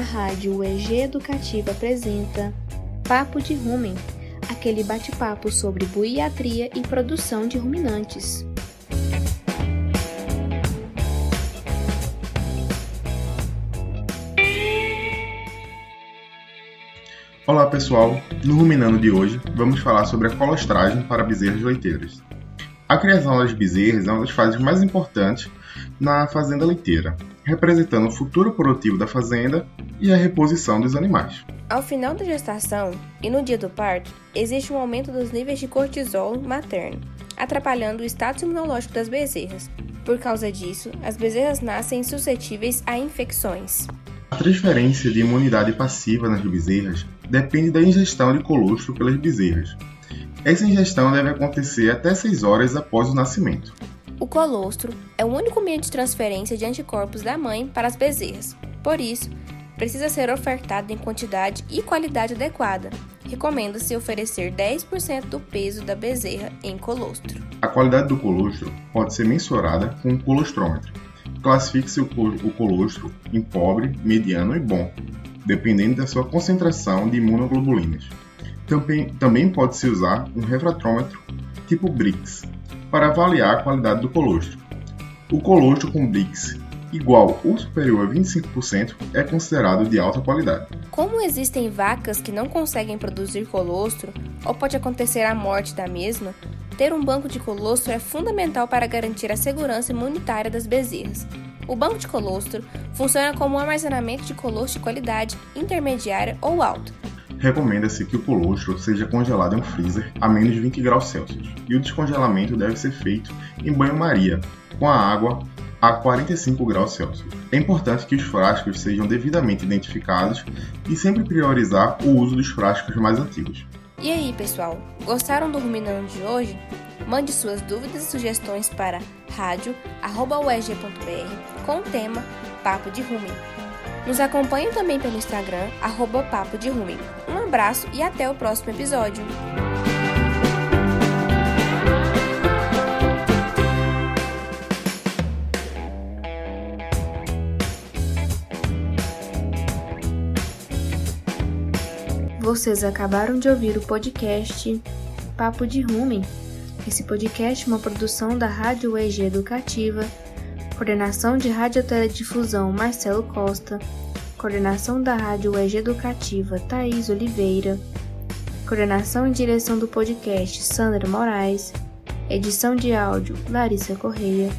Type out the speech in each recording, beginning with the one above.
Rádio UEG Educativa apresenta Papo de Rumen, aquele bate-papo sobre buiatria e produção de ruminantes. Olá pessoal, no Ruminando de hoje vamos falar sobre a colostragem para bezerras leiteiras. A criação das bezerras é uma das fases mais importantes na fazenda leiteira, representando o futuro produtivo da fazenda e a reposição dos animais. Ao final da gestação e no dia do parto, existe um aumento dos níveis de cortisol materno, atrapalhando o status imunológico das bezerras. Por causa disso, as bezerras nascem suscetíveis a infecções. A transferência de imunidade passiva nas bezerras depende da ingestão de colostro pelas bezerras, essa ingestão deve acontecer até 6 horas após o nascimento. O colostro é o único meio de transferência de anticorpos da mãe para as bezerras. Por isso, precisa ser ofertado em quantidade e qualidade adequada. Recomenda-se oferecer 10% do peso da bezerra em colostro. A qualidade do colostro pode ser mensurada com um colostrômetro. Classifique-se o colostro em pobre, mediano e bom, dependendo da sua concentração de imunoglobulinas. Também, também pode-se usar um refratômetro tipo BRICS para avaliar a qualidade do colostro. O colostro com BRICS igual ou superior a 25% é considerado de alta qualidade. Como existem vacas que não conseguem produzir colostro, ou pode acontecer a morte da mesma, ter um banco de colostro é fundamental para garantir a segurança imunitária das bezerras. O banco de colostro funciona como um armazenamento de colostro de qualidade intermediária ou alta, Recomenda-se que o colostro seja congelado em um freezer a menos de 20 graus Celsius e o descongelamento deve ser feito em banho-maria, com a água a 45 graus Celsius. É importante que os frascos sejam devidamente identificados e sempre priorizar o uso dos frascos mais antigos. E aí, pessoal, gostaram do Ruminando de hoje? Mande suas dúvidas e sugestões para rádio.ueg.br com o tema Papo de Rumen. Nos acompanhe também pelo Instagram, arroba Papo de Ruim. Um abraço e até o próximo episódio. Vocês acabaram de ouvir o podcast Papo de Rumen. Esse podcast é uma produção da Rádio EG Educativa Coordenação de Radioteledifusão Marcelo Costa. Coordenação da Rádio UEG Educativa Thaís Oliveira. Coordenação e direção do podcast Sandra Moraes. Edição de áudio Larissa Correia.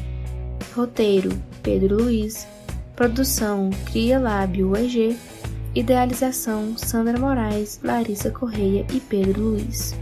Roteiro Pedro Luiz. Produção Cria Lábio UEG. Idealização Sandra Moraes, Larissa Correia e Pedro Luiz.